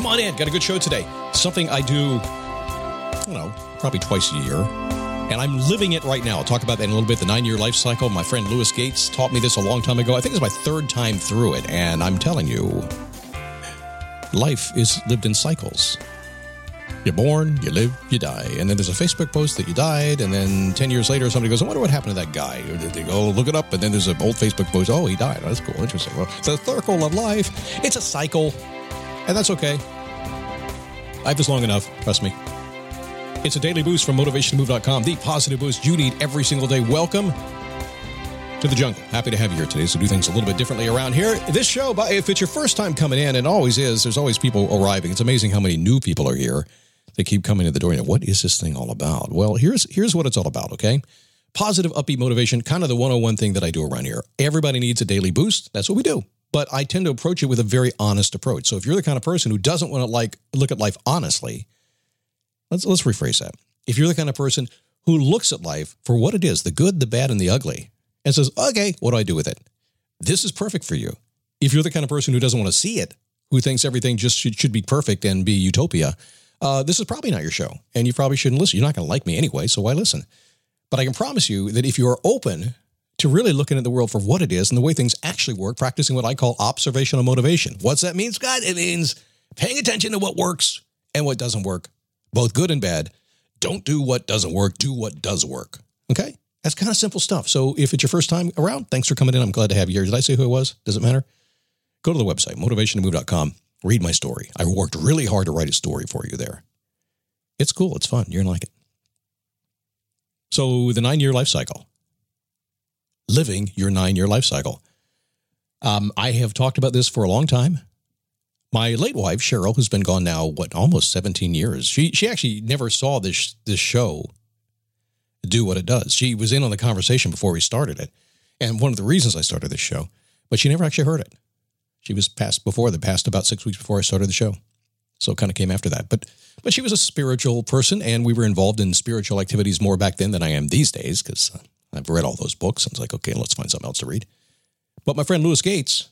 Come on in. Got a good show today. Something I do, I don't know, probably twice a year. And I'm living it right now. I'll talk about that in a little bit. The nine year life cycle. My friend Louis Gates taught me this a long time ago. I think it's my third time through it. And I'm telling you, life is lived in cycles. You're born, you live, you die. And then there's a Facebook post that you died. And then 10 years later, somebody goes, I wonder what happened to that guy. They go, look it up. And then there's an old Facebook post, oh, he died. Oh, that's cool. Interesting. Well, it's a circle of life. It's a cycle. And that's okay. I have long enough. Trust me. It's a daily boost from motivationmove.com, the positive boost you need every single day. Welcome to the jungle. Happy to have you here today. So do things a little bit differently around here. This show, if it's your first time coming in, and always is, there's always people arriving. It's amazing how many new people are here. They keep coming to the door. You know, what is this thing all about? Well, here's here's what it's all about. Okay, positive, upbeat motivation, kind of the 101 thing that I do around here. Everybody needs a daily boost. That's what we do. But I tend to approach it with a very honest approach. So if you're the kind of person who doesn't want to like look at life honestly, let's let's rephrase that. If you're the kind of person who looks at life for what it is, the good, the bad, and the ugly, and says, okay, what do I do with it? This is perfect for you. If you're the kind of person who doesn't want to see it, who thinks everything just should, should be perfect and be utopia, uh, this is probably not your show. And you probably shouldn't listen. You're not going to like me anyway, so why listen? But I can promise you that if you are open to really looking at the world for what it is and the way things actually work, practicing what I call observational motivation. What's that mean, Scott? It means paying attention to what works and what doesn't work, both good and bad. Don't do what doesn't work, do what does work. Okay? That's kind of simple stuff. So if it's your first time around, thanks for coming in. I'm glad to have you here. Did I say who it was? Does it matter? Go to the website, motivationtomove.com. Read my story. I worked really hard to write a story for you there. It's cool. It's fun. You're going to like it. So, the nine year life cycle, living your nine year life cycle. Um, I have talked about this for a long time. My late wife, Cheryl, who's been gone now, what, almost 17 years, she, she actually never saw this, this show do what it does. She was in on the conversation before we started it. And one of the reasons I started this show, but she never actually heard it. She was passed before the passed about six weeks before I started the show. So it kind of came after that. But but she was a spiritual person, and we were involved in spiritual activities more back then than I am these days because I've read all those books. I was like, okay, let's find something else to read. But my friend Louis Gates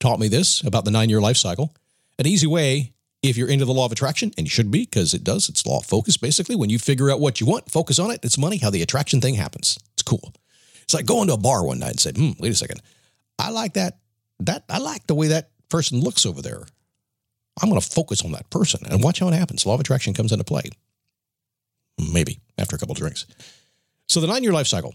taught me this about the nine year life cycle. An easy way, if you're into the law of attraction, and you should be because it does, it's law of focus basically. When you figure out what you want, focus on it, it's money, how the attraction thing happens. It's cool. It's like going to a bar one night and said, hmm, wait a second. I like that. That I like the way that person looks over there. I'm going to focus on that person and watch how it happens. Law of attraction comes into play. Maybe after a couple drinks. So the nine year life cycle.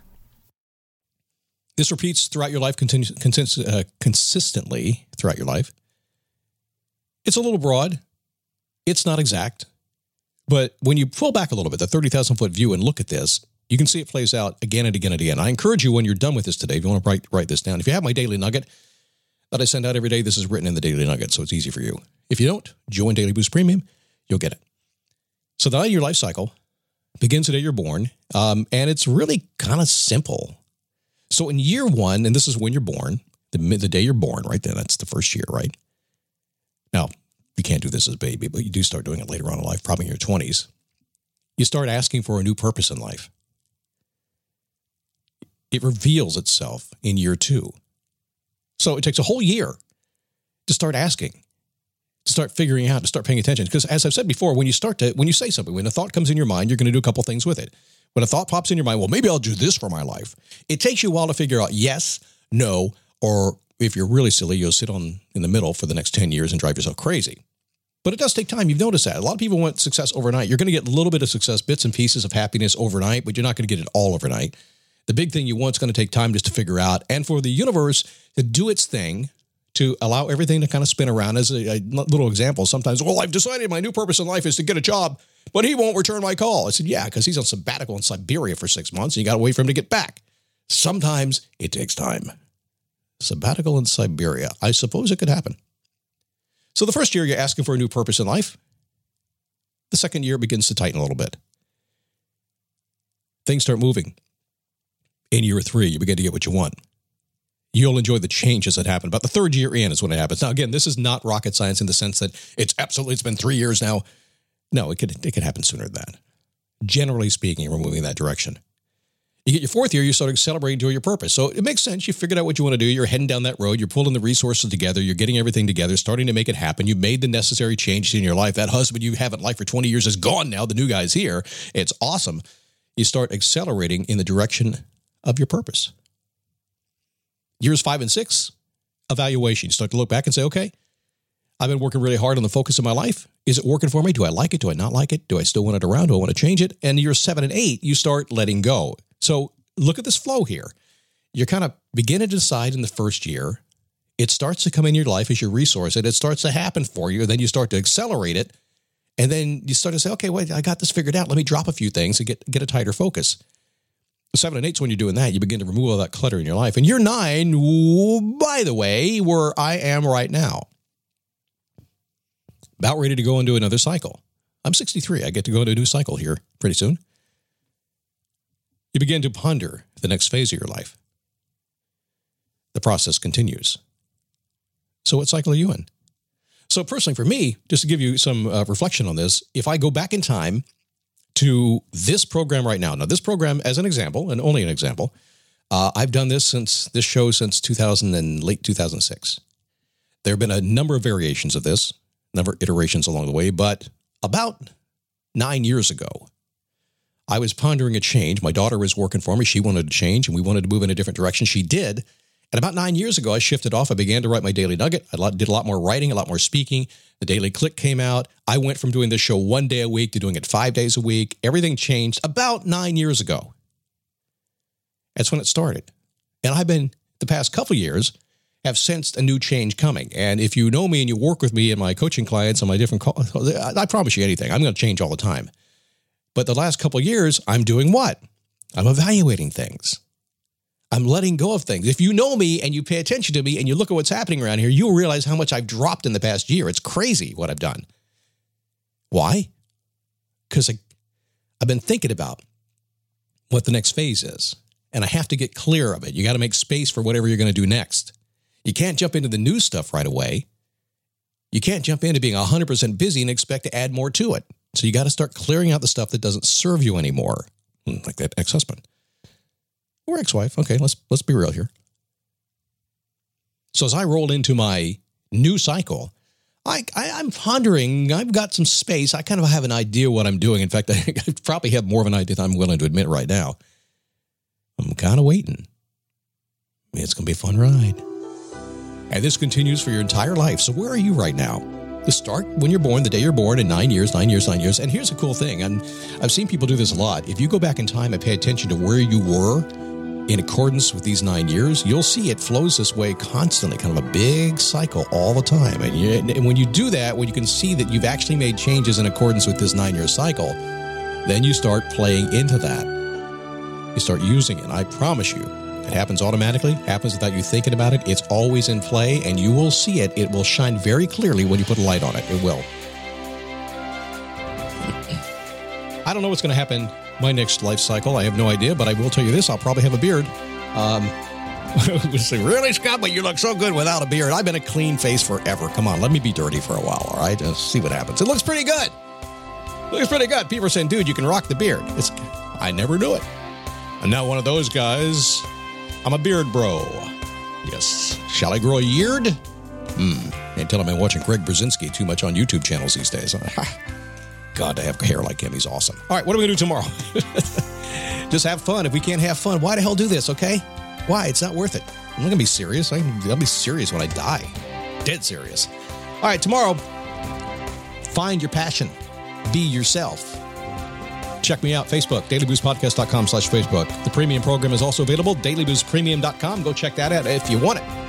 This repeats throughout your life continu- uh, consistently throughout your life. It's a little broad. It's not exact. But when you pull back a little bit, the 30,000 foot view, and look at this, you can see it plays out again and again and again. I encourage you when you're done with this today, if you want to write, write this down, if you have my daily nugget that I send out every day, this is written in the daily nugget, so it's easy for you. If you don't, join Daily Boost Premium, you'll get it. So the nine year life cycle begins the day you're born, um, and it's really kind of simple. So in year one, and this is when you're born, the, the day you're born, right then, that's the first year, right? Now, you can't do this as a baby, but you do start doing it later on in life, probably in your 20s. You start asking for a new purpose in life. It reveals itself in year two. So it takes a whole year to start asking. to start figuring out, to start paying attention. Because as I've said before, when you start to, when you say something, when a thought comes in your mind, you're going to do a couple things with it. When a thought pops in your mind, well, maybe I'll do this for my life. It takes you a while to figure out yes, no, or if you're really silly, you'll sit on in the middle for the next 10 years and drive yourself crazy. But it does take time. You've noticed that. A lot of people want success overnight. You're going to get a little bit of success, bits and pieces of happiness overnight, but you're not going to get it all overnight. The big thing you want is going to take time just to figure out and for the universe to do its thing to allow everything to kind of spin around. As a, a little example, sometimes, well, I've decided my new purpose in life is to get a job, but he won't return my call. I said, yeah, because he's on sabbatical in Siberia for six months and you got to wait for him to get back. Sometimes it takes time. Sabbatical in Siberia. I suppose it could happen. So the first year, you're asking for a new purpose in life. The second year begins to tighten a little bit. Things start moving. In year three, you begin to get what you want. You'll enjoy the changes that happen. About the third year in is when it happens. Now, again, this is not rocket science in the sense that it's absolutely, it's been three years now. No, it could, it could happen sooner than that. Generally speaking, we're moving in that direction. You get your fourth year, you start accelerating to your purpose. So it makes sense. You figured out what you want to do. You're heading down that road. You're pulling the resources together. You're getting everything together, starting to make it happen. You made the necessary changes in your life. That husband you haven't liked for 20 years is gone now. The new guy's here. It's awesome. You start accelerating in the direction of your purpose. Years five and six, evaluation. You start to look back and say, okay, I've been working really hard on the focus of my life. Is it working for me? Do I like it? Do I not like it? Do I still want it around? Do I want to change it? And years seven and eight, you start letting go. So look at this flow here. You're kind of beginning to decide in the first year. It starts to come in your life as your resource and it starts to happen for you. And then you start to accelerate it. And then you start to say, okay, wait, I got this figured out. Let me drop a few things and get, get a tighter focus. Seven and eight's when you're doing that, you begin to remove all that clutter in your life. And you're nine, by the way, where I am right now. About ready to go into another cycle. I'm 63. I get to go into a new cycle here pretty soon you begin to ponder the next phase of your life. The process continues. So, what cycle are you in? So, personally, for me, just to give you some uh, reflection on this, if I go back in time to this program right now, now, this program, as an example, and only an example, uh, I've done this since this show since 2000 and late 2006. There have been a number of variations of this, number of iterations along the way, but about nine years ago, I was pondering a change. My daughter was working for me. She wanted to change and we wanted to move in a different direction. She did. And about nine years ago, I shifted off. I began to write my daily nugget. I did a lot more writing, a lot more speaking. The daily click came out. I went from doing this show one day a week to doing it five days a week. Everything changed about nine years ago. That's when it started. And I've been, the past couple years, have sensed a new change coming. And if you know me and you work with me and my coaching clients on my different calls, I promise you anything. I'm going to change all the time. But the last couple years, I'm doing what? I'm evaluating things. I'm letting go of things. If you know me and you pay attention to me and you look at what's happening around here, you'll realize how much I've dropped in the past year. It's crazy what I've done. Why? Because I've been thinking about what the next phase is, and I have to get clear of it. You got to make space for whatever you're going to do next. You can't jump into the new stuff right away. You can't jump into being 100% busy and expect to add more to it. So you got to start clearing out the stuff that doesn't serve you anymore, hmm, like that ex-husband or ex-wife. Okay, let's let's be real here. So as I roll into my new cycle, I, I am pondering. I've got some space. I kind of have an idea what I'm doing. In fact, I, I probably have more of an idea than I'm willing to admit right now. I'm kind of waiting. It's going to be a fun ride. And this continues for your entire life. So where are you right now? The start when you're born, the day you're born, in nine years, nine years, nine years. And here's a cool thing, and I've seen people do this a lot. If you go back in time and pay attention to where you were in accordance with these nine years, you'll see it flows this way constantly, kind of a big cycle all the time. And, you, and when you do that, when you can see that you've actually made changes in accordance with this nine year cycle, then you start playing into that. You start using it. I promise you, it happens automatically, happens without you thinking about it. It's always in play, and you will see it. It will shine very clearly when you put a light on it. It will. I don't know what's going to happen my next life cycle. I have no idea, but I will tell you this: I'll probably have a beard. Um, say, really, Scott? But you look so good without a beard. I've been a clean face forever. Come on, let me be dirty for a while, all right? Let's see what happens. It looks pretty good. Looks pretty good. People are saying, dude, you can rock the beard. It's, I never knew it. I'm not one of those guys I'm a beard bro. Yes. Shall I grow a beard? Hmm. Can't tell I've been watching Greg Brzezinski too much on YouTube channels these days. God, to have hair like him, he's awesome. All right, what are we going to do tomorrow? Just have fun. If we can't have fun, why the hell do this, okay? Why? It's not worth it. I'm not going to be serious. I'll be serious when I die. Dead serious. All right, tomorrow, find your passion. Be yourself. Check me out, Facebook, dailyboostpodcast.com slash Facebook. The premium program is also available, dailyboostpremium.com. Go check that out if you want it.